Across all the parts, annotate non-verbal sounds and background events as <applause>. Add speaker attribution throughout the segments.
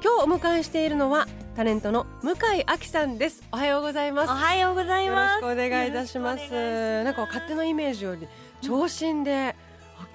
Speaker 1: 今日お迎えしているのはタレントの向井亜紀さんです。おはようございます。
Speaker 2: おはようございます。
Speaker 1: よろしくお願いいたします。なんか勝手なイメージより長身で、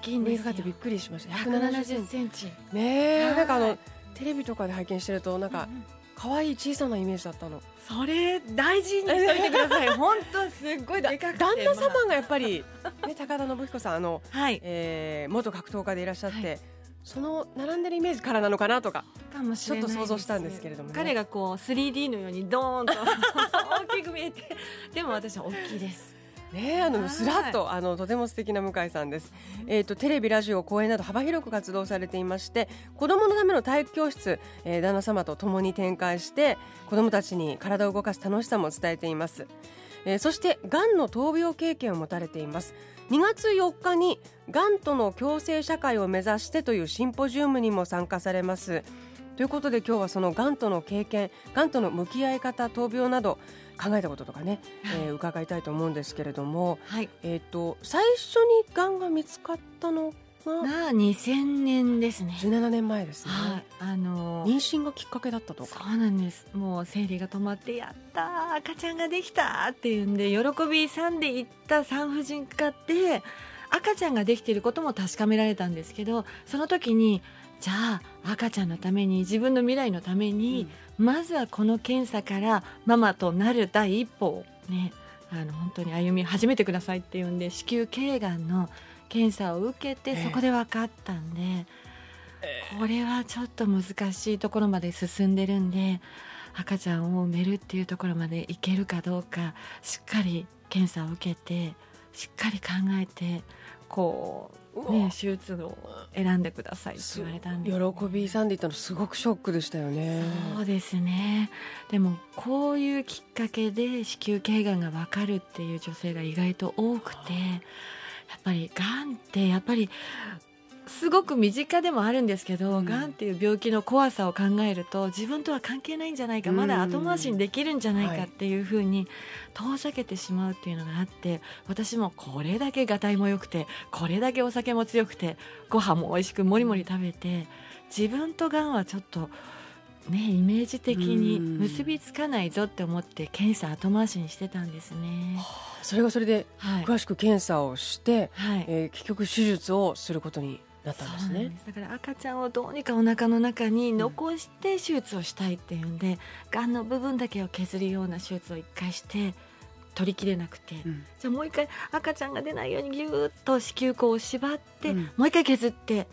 Speaker 2: 大きいんです
Speaker 1: かってびっくりしました
Speaker 2: 170センチ。
Speaker 1: ねえなんかあのテレビとかで拝見してるとなんか可愛い小さなイメージだったの。
Speaker 2: それ大事にしておいてください。<laughs> 本当すっごいでかく
Speaker 1: 旦那様がやっぱりね高田信彦さんあの、
Speaker 2: はい、
Speaker 1: えー、元格闘家でいらっしゃって、はいその並んでるイメージからなのかなとか
Speaker 2: かもしれ
Speaker 1: ないちょっと想像したんですけれども、ね、
Speaker 2: 彼がこう 3D のようにドーンと <laughs> 大きく見えてでも私は大きいです
Speaker 1: ねあのすらっとあのとても素敵な向井さんです。えっ、ー、とテレビラジオ公演など幅広く活動されていまして子どものための体育教室、えー、旦那様と共に展開して子どもたちに体を動かす楽しさも伝えています。えー、そしてがんの闘病経験を持たれています。2月4日にがんとの共生社会を目指してというシンポジウムにも参加されます。ということで今日はそのがんとの経験がんとの向き合い方闘病など考えたこととかね、<laughs> えー、伺いたいと思うんですけれども、はい、えっ、ー、と最初にがんが見つかったの
Speaker 2: が2000年ですね。
Speaker 1: 17年前ですね、
Speaker 2: はい、あ
Speaker 1: のー、妊娠がきっかけだったと
Speaker 2: か。そうなんです。もう生理が止まってやった赤ちゃんができたっていうんで喜びんでいった産婦人科で赤ちゃんができていることも確かめられたんですけどその時にじゃあ赤ちゃんのために自分の未来のために、うん、まずはこの検査からママとなる第一歩をねあの本当に歩み始めてくださいっていうんで子宮頸がんの検査を受けてそこで分かったんで、これはちょっと難しいところまで進んでるんで赤ちゃんを産めるっていうところまでいけるかどうかしっかり検査を受けてしっかり考えてこう、ね、手術を選んでくださいって言われたんで、
Speaker 1: ね、喜びさんでいたのすごくショックでしたよね。
Speaker 2: そうですね。でもこういうきっかけで子宮頸がんが分かるっていう女性が意外と多くて。やっぱりがんってやっぱりすごく身近でもあるんですけど、うん、がんっていう病気の怖さを考えると自分とは関係ないんじゃないか、まだ後回しにできるんじゃないかっていうふうに遠ざけてしまうっていうのがあって私もこれだけがたいも良くてこれだけお酒も強くてご飯も美味しくもりもり食べて自分とがんはちょっとねイメージ的に結びつかないぞって思って検査後回しにしてたんですね。
Speaker 1: それがそれで詳しく検査をして、はい、えー、結局手術をすることになったんですね。
Speaker 2: だから赤ちゃんをどうにかお腹の中に残して手術をしたいっていうんで、うん、がんの部分だけを削るような手術を一回して取りきれなくて、うん、じゃあもう一回赤ちゃんが出ないようにぎゅーっと子宮口を縛って、うん、もう一回削って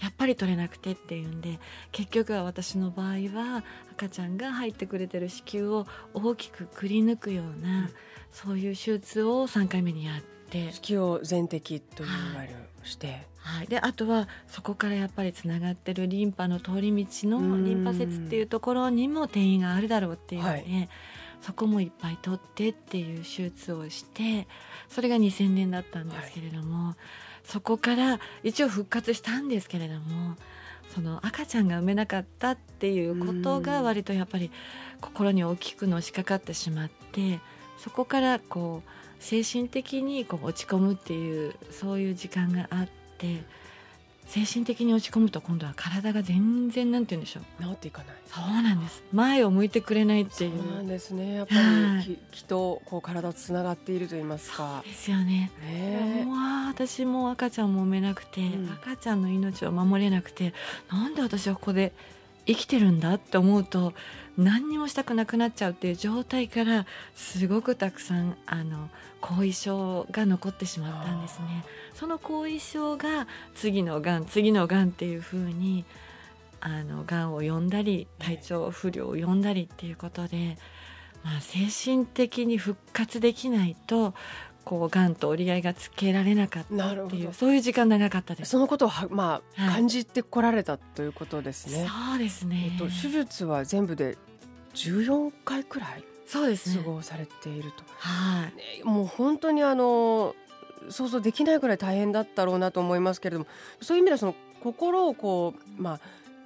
Speaker 2: やっぱり取れなくてっていうんで結局は私の場合は赤ちゃんが入ってくれてる子宮を大きくくり抜くような、うん、そういう手術を3回目にやって。
Speaker 1: 子宮を全摘といわゆるして。
Speaker 2: はい、であとはそこからやっぱりつながってるリンパの通り道のリンパ節っていうところにも転移があるだろうっていうので、はい、そこもいっぱい取ってっていう手術をしてそれが2000年だったんですけれども。はいそこから一応復活したんですけれどもその赤ちゃんが産めなかったっていうことが割とやっぱり心に大きくのしかかってしまってそこからこう精神的にこう落ち込むっていうそういう時間があって精神的に落ち込むと今度は体が全然なんて言うんでしょう。
Speaker 1: 治っていかない。
Speaker 2: そうなんです。前を向いてくれないっていう。
Speaker 1: そうなんですね。やっぱり気とこう体つながっていると言いますか。
Speaker 2: ですよね。ね。もう私も赤ちゃんも産めなくて、うん、赤ちゃんの命を守れなくてなんで私はここで生きてるんだって思うと何にもしたくなくなっちゃうっていう状態からすごくたくさんあの後遺症が残ってしまったんですね。その後遺症が次のがん次のがんっていうふうにあのがんを呼んだり体調不良を呼んだりっていうことで、まあ、精神的に復活できないとこうがんと折り合いがつけられなかったっていうそういう時間長かったです。
Speaker 1: そのことをは、まあ、はい、感じてこられたということですね。
Speaker 2: そうですね、
Speaker 1: えっと、手術は全部で14回くらい
Speaker 2: そうですね。
Speaker 1: 過ごされていると、
Speaker 2: はい。
Speaker 1: ねもう本当にあの想像できないぐらい大変だったろうなと思いますけれどもそういう意味ではその心をこうまあ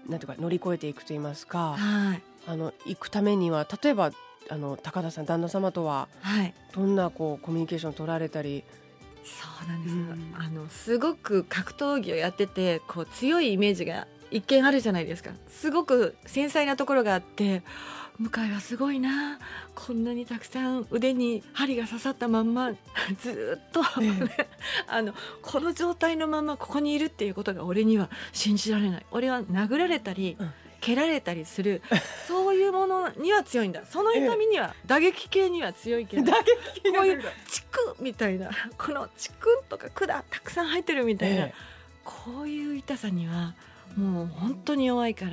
Speaker 1: なんていうか乗り越えていくと言いますか
Speaker 2: はい。
Speaker 1: あの行くためには例えばあの高田さん旦那様とは
Speaker 2: はい。
Speaker 1: どんなこうコミュニケーションを取られたり？
Speaker 2: そうなんです、
Speaker 1: うん。
Speaker 2: あのすごく格闘技をやっててこう強いイメージが一見あるじゃないですか。すごく繊細なところがあって向井はすごいな。こんなにたくさん腕に針が刺さったまんまずーっと、<laughs> あのこの状態のままここにいるっていうことが俺には信じられない。俺は殴られたり、
Speaker 1: うん
Speaker 2: 蹴られたりする <laughs> そういうものには強いんだ。その痛みには打撃系には強いけど
Speaker 1: 打撃
Speaker 2: こういうチクみたいなこのチクンとか管たくさん入ってるみたいな、
Speaker 1: え
Speaker 2: こういう痛さにはもう本当に弱いから、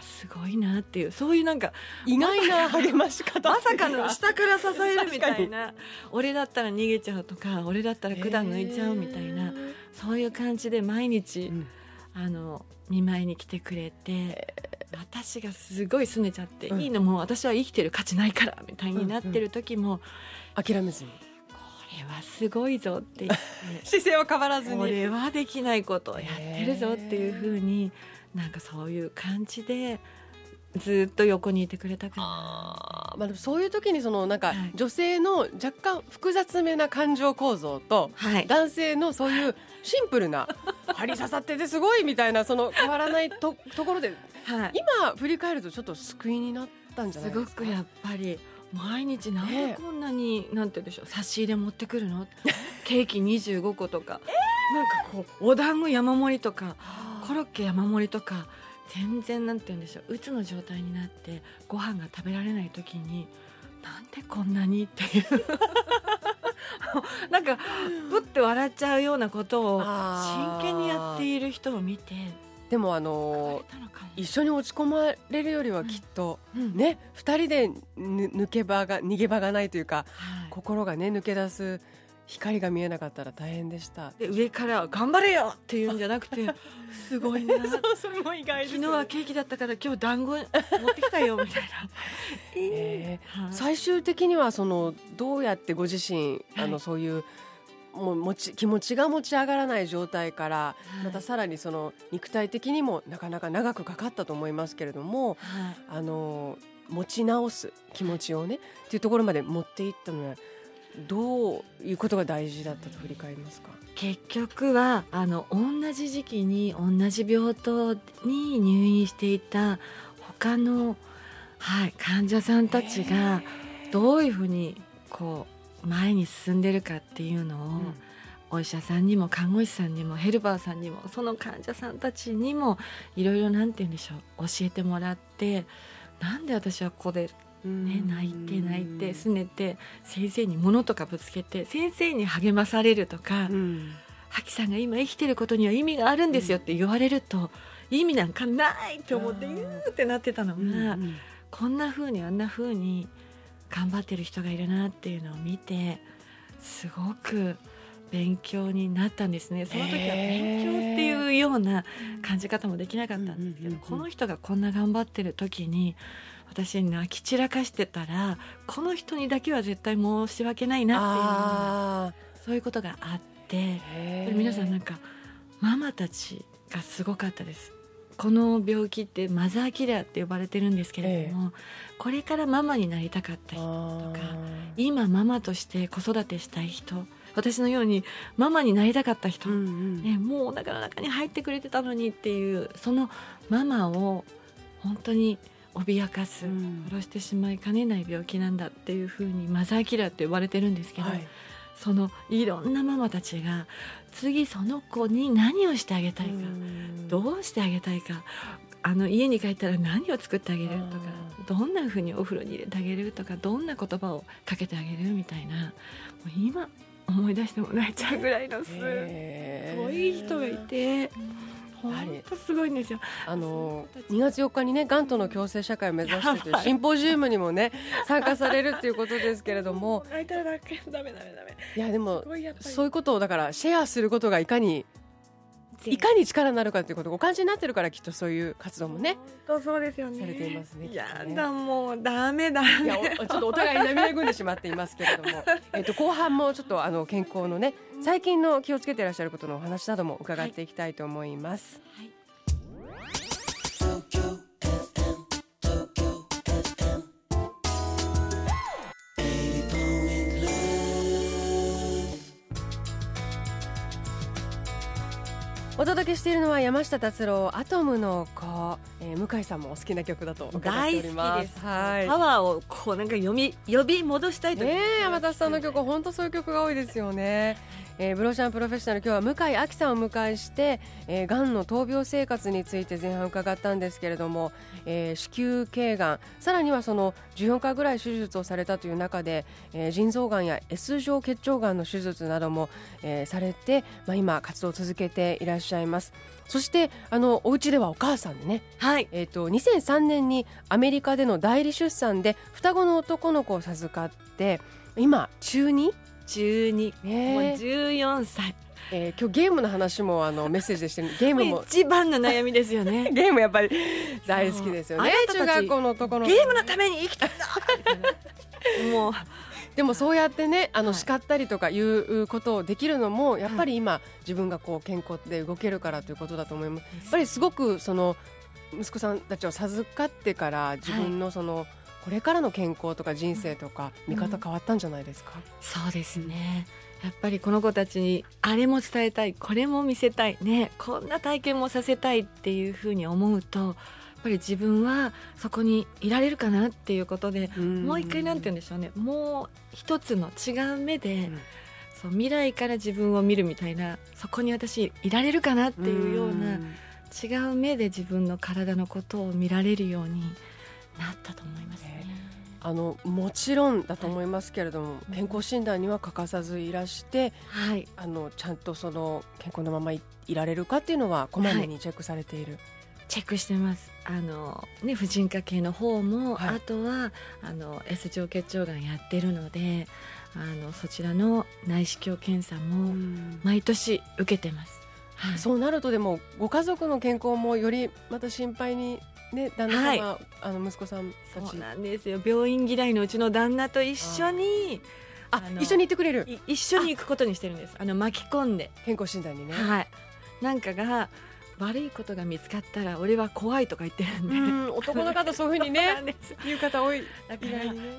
Speaker 2: すごいなっていうそういうなんか
Speaker 1: え意外な励まし方。
Speaker 2: まさかの下から支えるみたい
Speaker 1: 確
Speaker 2: な俺だったら逃げちゃうとか俺だったら管抜いちゃうみたいな、そういう感じで毎日、
Speaker 1: うん
Speaker 2: あの見舞いに来てくれて、私がすごい拗ねちゃって、
Speaker 1: うん。
Speaker 2: いいのもう私は生きてる価値ないからみたいになってる時も、
Speaker 1: 諦めずに。
Speaker 2: これはすごいぞって言って。<laughs>
Speaker 1: 姿勢は変わらずに。
Speaker 2: これはできないことをやってるぞっていうふうになんかそういう感じでずっと横にいてくれたかな。
Speaker 1: あー。まあ、でもそういう時にそのなんか
Speaker 2: はい。
Speaker 1: 女性の若干複雑めな感情構造と
Speaker 2: はい、
Speaker 1: 男性のそういうシンプルな針刺さっててすごいみたいなその変わらないとところで
Speaker 2: はい、
Speaker 1: 今振り返るとちょっと救いになったんじゃない
Speaker 2: す
Speaker 1: ですか？
Speaker 2: ごくやっぱり毎日なんでこんなに、なんて言うんでしょう差し入れ持ってくるの？ケーキ25個とか、なんかこうお団子山盛りとかコロッケ山盛りとか全然なんて言うんでしょう。うつの状態になってご飯が食べられない時になんでこんなにっていう。<laughs> なんかぶって笑っちゃうようなことを真剣にやっている人を見て
Speaker 1: でもあ
Speaker 2: 変
Speaker 1: の一緒に落ち込まれるよりはきっと、
Speaker 2: うん。
Speaker 1: ね二人でぬ抜け場が逃げ場がないというか
Speaker 2: はい。
Speaker 1: 心がね抜け出す光が見えなかったら大変でした。
Speaker 2: で上から「頑張れよ!」って言うんじゃなくて <laughs> すごいな
Speaker 1: それも意外
Speaker 2: 昨日はケーキだったから今日団子持ってきたよみたいな。<laughs>
Speaker 1: えー
Speaker 2: はい
Speaker 1: 最終的にはそのどうやってご自身、あ
Speaker 2: はい
Speaker 1: のそういうもう持ち気持ちが持ち上がらない状態から、
Speaker 2: はい
Speaker 1: またさらにその肉体的にもなかなか長くかかったと思いますけれども
Speaker 2: はい
Speaker 1: あの持ち直す気持ちをねっていうところまで持っていったのはどういうことが大事だったと振り返りますか、
Speaker 2: 結局はあの同じ時期に同じ病棟に入院していた他の、はい、患者さんたちがどういうふうにこう前に進んでるかっていうのを、
Speaker 1: うん。
Speaker 2: お医者さんにも看護師さんにもヘルパーさんにもその患者さんたちにもいろいろなんて言うんでしょう教えてもらってなんで私はここでね、泣いて泣いて拗ねて先生に物とかぶつけて先生に励まされるとか
Speaker 1: うん「
Speaker 2: ハキさんが今生きてることには意味があるんですよ」って言われると意味なんかないって思ってうーってなってたのが、
Speaker 1: うん
Speaker 2: こんな風にあんな風に頑張ってる人がいるなっていうのを見てすごく勉強になったんですね。その時は勉強っていうような感じ方もできなかったんですけど、
Speaker 1: うんうんうんうん。
Speaker 2: この人がこんな頑張ってる時に私泣き散らかしてたらこの人にだけは絶対申し訳ないなっていうそういうことがあって皆さんなんかママたちがすごかったです。この病気ってマザーキラーって呼ばれてるんですけれども、これからママになりたかった人
Speaker 1: あー。
Speaker 2: 今ママとして子育てしたい人私のようにママになりたかった人、
Speaker 1: うんうん。
Speaker 2: ね、もうお腹の中に入ってくれてたのにっていうそのママを本当に脅かす、
Speaker 1: うん。
Speaker 2: 殺してしまいかねない病気なんだっていうふうにマザーキラーって呼ばれてるんですけど、
Speaker 1: はい。
Speaker 2: そのいろんなママたちが次その子に何をしてあげたいか、
Speaker 1: うん。
Speaker 2: どうしてあげたいかあの家に帰ったら何を作ってあげるとかどんな風にお風呂に入れてあげるとかどんな言葉をかけてあげるみたいなもう今思い出しても泣いちゃうぐらいのすごい人がいて本当すごいんですよ。
Speaker 1: あの2月4日にねがんとの共生社会を目指してとい。うシンポジウムにもね参加されるっていうことですけれども。<laughs>
Speaker 2: 泣いたらダメダメダメダメ。
Speaker 1: いやでもそういうことをだからシェアすることがいかに
Speaker 2: 然
Speaker 1: いかに力になるかということをお感じになってるからきっとそういう活動もね
Speaker 2: 本当そうですよね。
Speaker 1: されていますね
Speaker 2: いやだもうダメだ
Speaker 1: いやおちょっとお互いに涙ぐんでしまっていますけれども <laughs> えっと後半もちょっとあの健康のね最近の気をつけていらっしゃることのお話なども伺っていきたいと思います。
Speaker 2: はい
Speaker 1: お届けしているのは山下達郎アトムの子、えー、向井さんもお好きな曲だと
Speaker 2: 大好きですす。
Speaker 1: はい。
Speaker 2: パワーをこうなんか読み呼び戻したいと
Speaker 1: ねえ山田さんの曲本当そういう曲が多いですよね。えー、ブロシャンプロフェッショナル今日は向井亜紀さんをお迎えして、えー、がんの闘病生活について前半伺ったんですけれども、えー、子宮頸がんさらにはその14回ぐらい手術をされたという中で、えー、腎臓がんや S 状結腸がんの手術なども、えー、されて、まあ、今活動を続けていらっしゃいますそしてあのお家ではお母さんでね
Speaker 2: はい。
Speaker 1: えー、と2003年にアメリカでの代理出産で双子の男の子を授かって今中 2?
Speaker 2: 中二。もう
Speaker 1: ね
Speaker 2: 十四歳。
Speaker 1: えー、今日ゲームの話もあのメッセージでしてる <laughs> ゲームも。
Speaker 2: 一番の悩みですよね。<laughs>
Speaker 1: ゲームやっぱり大好きですよね。中学校の男の子。
Speaker 2: ゲームのために生きたんだ。<laughs> もう
Speaker 1: でもそうやってねあの
Speaker 2: はい
Speaker 1: 叱ったりとかいうことをできるのもやっぱり今自分がこう健康で動けるからということだと思います。やっぱりすごくその息子さんたちを授かってから自分のその、これからの健康とか人生とか見方変わったんじゃないですか、
Speaker 2: そうですね。やっぱりこの子たちにあれも伝えたいこれも見せたいねこんな体験もさせたいっていうふうに思うとぱり自分はそこにいられるかなっていうことでもう一回なんて言うんでしょうね。もう一つの違う目で、
Speaker 1: うん。
Speaker 2: そう未来から自分を見るみたいなそこに私いられるかなっていうような違う目で自分の体のことを見られるようになったと思いますね。
Speaker 1: あのもちろんだと思いますけれども、
Speaker 2: い。
Speaker 1: 健康診断には欠かさずいらして
Speaker 2: はい。
Speaker 1: あのちゃんとその健康のままいいられるかっていうのはこまめにチェックされている、
Speaker 2: チェックしてます。あの、ね、婦人科系の方も、
Speaker 1: はい。
Speaker 2: あとはあの S 状結腸がんやってるのであのそちらの内視鏡検査も毎年受けてます。はい。
Speaker 1: そうなるとでもご家族の健康もよりまた心配にね旦那様、あの息子さんたち。
Speaker 2: そうなんですよ。病院嫌いのうちの旦那と一緒に
Speaker 1: あ一緒に行ってくれる。
Speaker 2: い一緒に行くことにしてるんです。あの巻き込んで、
Speaker 1: 健康診断にね、
Speaker 2: はい。なんかが悪いことが見つかったら俺は怖いとか言ってるんで、
Speaker 1: うん男の方そういうふうにね言う方多い。
Speaker 2: だから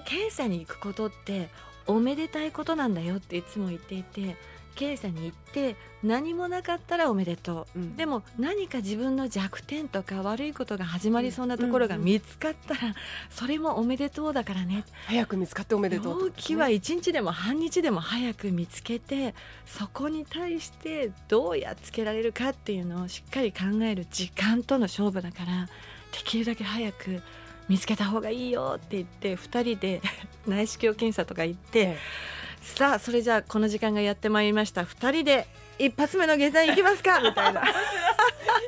Speaker 2: 検査に行くことっておめでたいことなんだよっていつも言っていて検査に行って何もなかったらおめでとう、
Speaker 1: うん。
Speaker 2: でも何か自分の弱点とか悪いことが始まりそうなところが見つかったらそれもおめでとうだからね。
Speaker 1: 早く見つかっておめでとう
Speaker 2: 病気は一日でも半日でも早く見つけてそこに対してどうやっつけられるかっていうのをしっかり考える時間との勝負だからできるだけ早く見つけた方がいいよって言って2人で内視鏡検査とか行って、
Speaker 1: え
Speaker 2: さあそれじゃあこの時間がやってまいりました。2人で一発目の下山行きますか？<laughs> みたいな。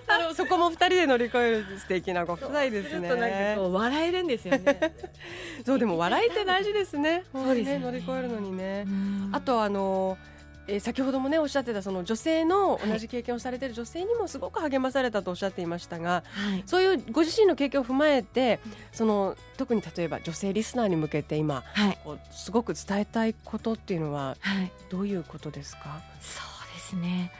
Speaker 1: あのそこも二人で乗り越える素敵なご夫妻です
Speaker 2: するとなんか
Speaker 1: ね
Speaker 2: こう笑えるんですよね。<laughs>
Speaker 1: そうでも笑いって大事ですね。
Speaker 2: そうですよね
Speaker 1: 乗り越えるのにね。
Speaker 2: うん。
Speaker 1: あとあのえー先ほどもねおっしゃってたその女性の同じ経験をされている女性にもすごく励まされたとおっしゃっていましたが
Speaker 2: はい。
Speaker 1: そういうご自身の経験を踏まえてその特に例えば女性リスナーに向けて今
Speaker 2: はい。
Speaker 1: すごく伝えたいことっていうのは
Speaker 2: はい。
Speaker 1: どういうことですか？
Speaker 2: そうですね。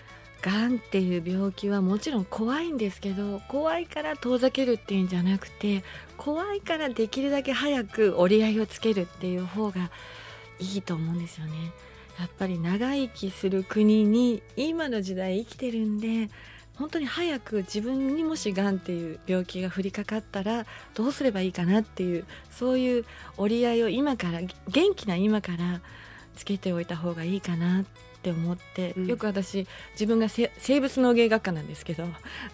Speaker 2: がんっていう病気はもちろん怖いんですけど怖いから遠ざけるっていうんじゃなくて怖いからできるだけ早く折り合いをつけるっていう方がいいと思うんですよね。やっぱり長生きする国に今の時代生きてるんで本当に早く自分にもしがんっていう病気が降りかかったらどうすればいいかなっていうそういう折り合いを今から元気な今からつけておいた方がいいかなって思って、
Speaker 1: うん。
Speaker 2: よく私自分がせ生物農芸学科なんですけど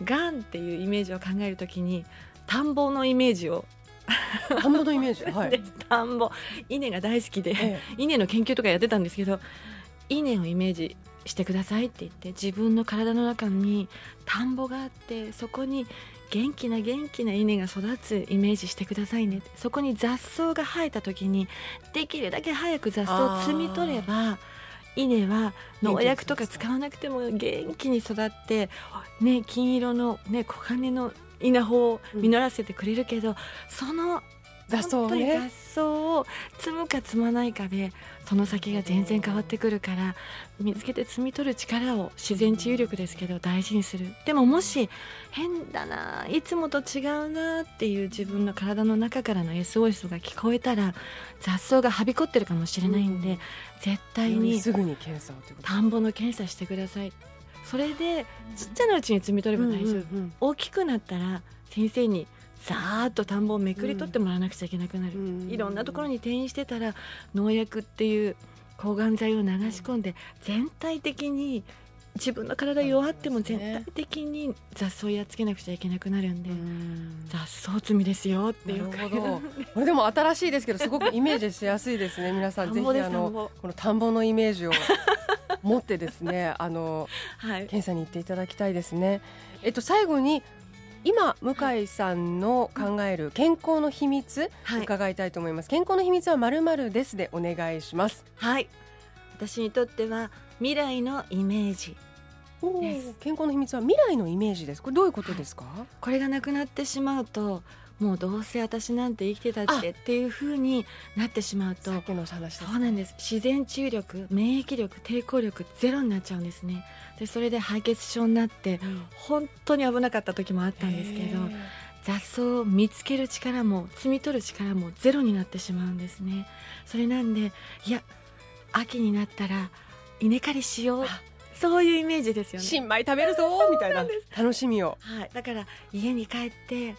Speaker 2: がんっていうイメージを考えるときに田んぼのイメージを、<laughs>
Speaker 1: 田んぼのイメージ。<laughs> はい。
Speaker 2: で田んぼ。稲が大好きで、
Speaker 1: え
Speaker 2: 稲の研究とかやってたんですけど稲をイメージしてくださいって言って自分の体の中に田んぼがあってそこに元気な元気な稲が育つイメージしてくださいね。ってそこに雑草が生えた時にできるだけ早く雑草を摘み取れば稲は農薬とか使わなくても元気に育って、ね、金色の、ね、黄金の稲穂を実らせてくれるけど、その
Speaker 1: 雑草をね。
Speaker 2: 雑草を摘むか摘まないかでその先が全然変わってくるから見つけて摘み取る力を自然治癒力ですけど大事にする。でももし変だないつもと違うなっていう自分の体の中からの SOS が聞こえたら雑草がはびこってるかもしれないんで、
Speaker 1: うん。
Speaker 2: 絶対に田んぼの検査してくださいそれでちっちゃなうちに摘み取れば大丈夫、
Speaker 1: うんうんうん。
Speaker 2: 大きくなったら先生にざーっと田んぼをめくり取ってもらわなくちゃいけなくなる、
Speaker 1: うん
Speaker 2: いろんなところに転移してたら農薬っていう抗がん剤を流し込んで全体的に自分の体弱っても全体的に雑草やっつけなくちゃいけなくなるんで、
Speaker 1: うん。
Speaker 2: 雑草摘みですよっていう
Speaker 1: なるほど。<laughs> これでも新しいですけどすごくイメージしやすいですね。皆さんぜひあのこの田んぼのイメージを持ってですねあの
Speaker 2: はい。
Speaker 1: 検査に行っていただきたいですね。えっと最後に今向井さんの考える健康の秘密、
Speaker 2: はい。
Speaker 1: 伺いたいと思います。健康の秘密はまるまるですでお願いします。
Speaker 2: はい。私にとっては未来のイメージです。
Speaker 1: 健康の秘密は未来のイメージです。これどういうことですか、
Speaker 2: これがなくなってしまうともうどうせ私なんて生きてたってっていう風になってしまうと
Speaker 1: さっきの話です。
Speaker 2: そうなんです。自然治癒力免疫力抵抗力ゼロになっちゃうんですね。でそれで敗血症になって
Speaker 1: うん。
Speaker 2: 本当に危なかった時もあったんですけど雑草を見つける力も摘み取る力もゼロになってしまうんですね。それなんでいや秋になったら稲刈りしよう。
Speaker 1: あ。
Speaker 2: そういうイメージですよね。
Speaker 1: 新米食べるぞみたいな。楽しみを。
Speaker 2: はい、だから家に帰って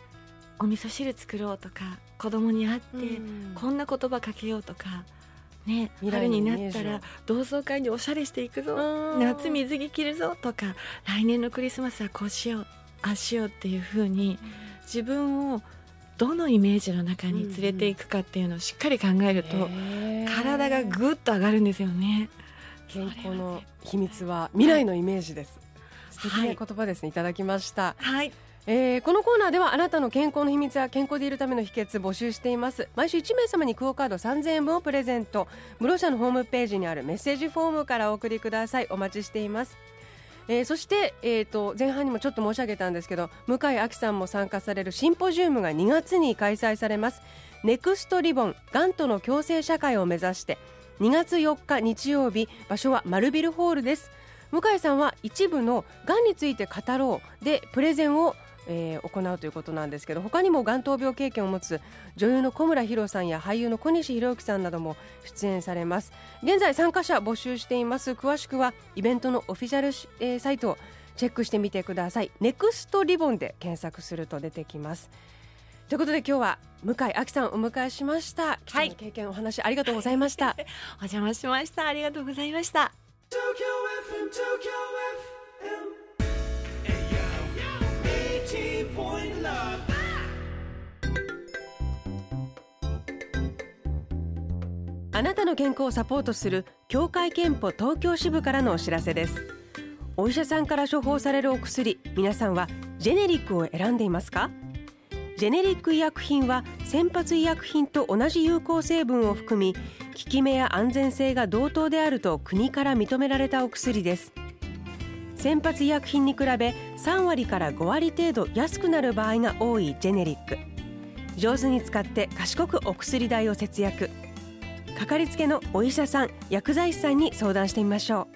Speaker 2: お味噌汁作ろうとか子供に会って、
Speaker 1: うん。
Speaker 2: こんな言葉かけようとか、ね、春になったら同窓会におしゃれしていくぞ。
Speaker 1: うん。
Speaker 2: 夏水着着るぞとか来年のクリスマスはこうしようああしようっていう風に自分をどのイメージの中に連れていくかっていうのをしっかり考えると、体がぐっと上がるんですよね。
Speaker 1: 健康の秘密は未来のイメージです、素敵な言葉ですね。いただきました、
Speaker 2: はい、
Speaker 1: えーこのコーナーではあなたの健康の秘密や健康でいるための秘訣募集しています。毎週1名様にクオカード3000円分をプレゼント。室社のホームページにあるメッセージフォームからお送りください。お待ちしています。えーそして、えー、と前半にもちょっと申し上げたんですけど向井亜紀さんも参加されるシンポジウムが2月に開催されます。ネクストリボンがんとの共生社会を目指して2月4日日曜日場所は丸ビルホールです。向井さんは一部のがんについて語ろう。でプレゼンを、えー行うということなんですけど他にもがん闘病経験を持つ女優の小村博さんや俳優の小西博之さんなども出演されます。現在参加者募集しています。詳しくはイベントのオフィシャルし、えーサイトをチェックしてみてください。ネクストリボンで検索すると出てきます。ということで今日は向井亜紀さんをお迎えしました。貴重な経験お話ありがとうございました、<laughs>
Speaker 2: お邪魔しました。ありがとうございました。
Speaker 1: あなたの健康をサポートする協会憲法東京支部からのお知らせです。お医者さんから処方されるお薬皆さんはジェネリックを選んでいますか？ジェネリック医薬品は先発医薬品と同じ有効成分を含み効き目や安全性が同等であると国から認められたお薬です。先発医薬品に比べ3割から5割程度安くなる場合が多いジェネリック。上手に使って賢くお薬代を節約。かかりつけのお医者さん薬剤師さんに相談してみましょ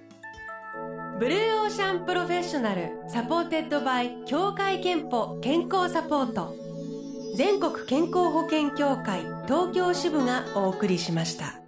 Speaker 1: う。ブルーオーシャンプロフェッショナル supported by 協会けんぽ健康サポート。全国健康保険協会東京支部がお送りしました。